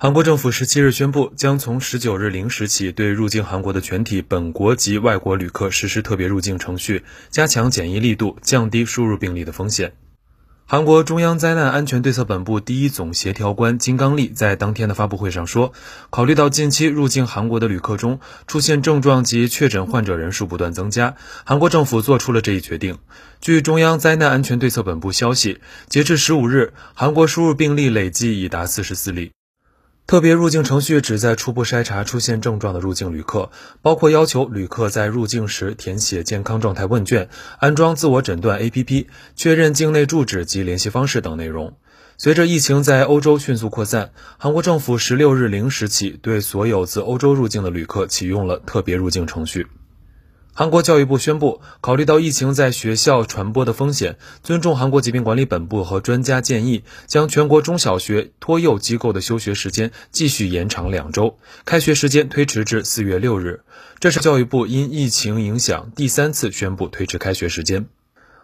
韩国政府十七日宣布，将从十九日零时起，对入境韩国的全体本国及外国旅客实施特别入境程序，加强检疫力度，降低输入病例的风险。韩国中央灾难安全对策本部第一总协调官金刚利在当天的发布会上说，考虑到近期入境韩国的旅客中出现症状及确诊患者人数不断增加，韩国政府做出了这一决定。据中央灾难安全对策本部消息，截至十五日，韩国输入病例累计已达四十四例。特别入境程序旨在初步筛查出现症状的入境旅客，包括要求旅客在入境时填写健康状态问卷、安装自我诊断 APP、确认境内住址及联系方式等内容。随着疫情在欧洲迅速扩散，韩国政府十六日零时起对所有自欧洲入境的旅客启用了特别入境程序。韩国教育部宣布，考虑到疫情在学校传播的风险，尊重韩国疾病管理本部和专家建议，将全国中小学托幼机构的休学时间继续延长两周，开学时间推迟至四月六日。这是教育部因疫情影响第三次宣布推迟开学时间。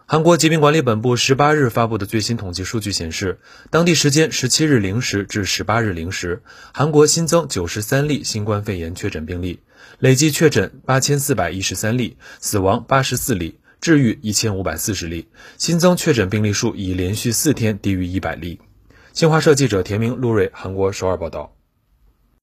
韩国疾病管理本部十八日发布的最新统计数据显示，当地时间十七日零时至十八日零时，韩国新增九十三例新冠肺炎确诊病例，累计确诊八千四百一十三例，死亡八十四例，治愈一千五百四十例，新增确诊病例数已连续四天低于一百例。新华社记者田明、陆瑞，韩国首尔报道。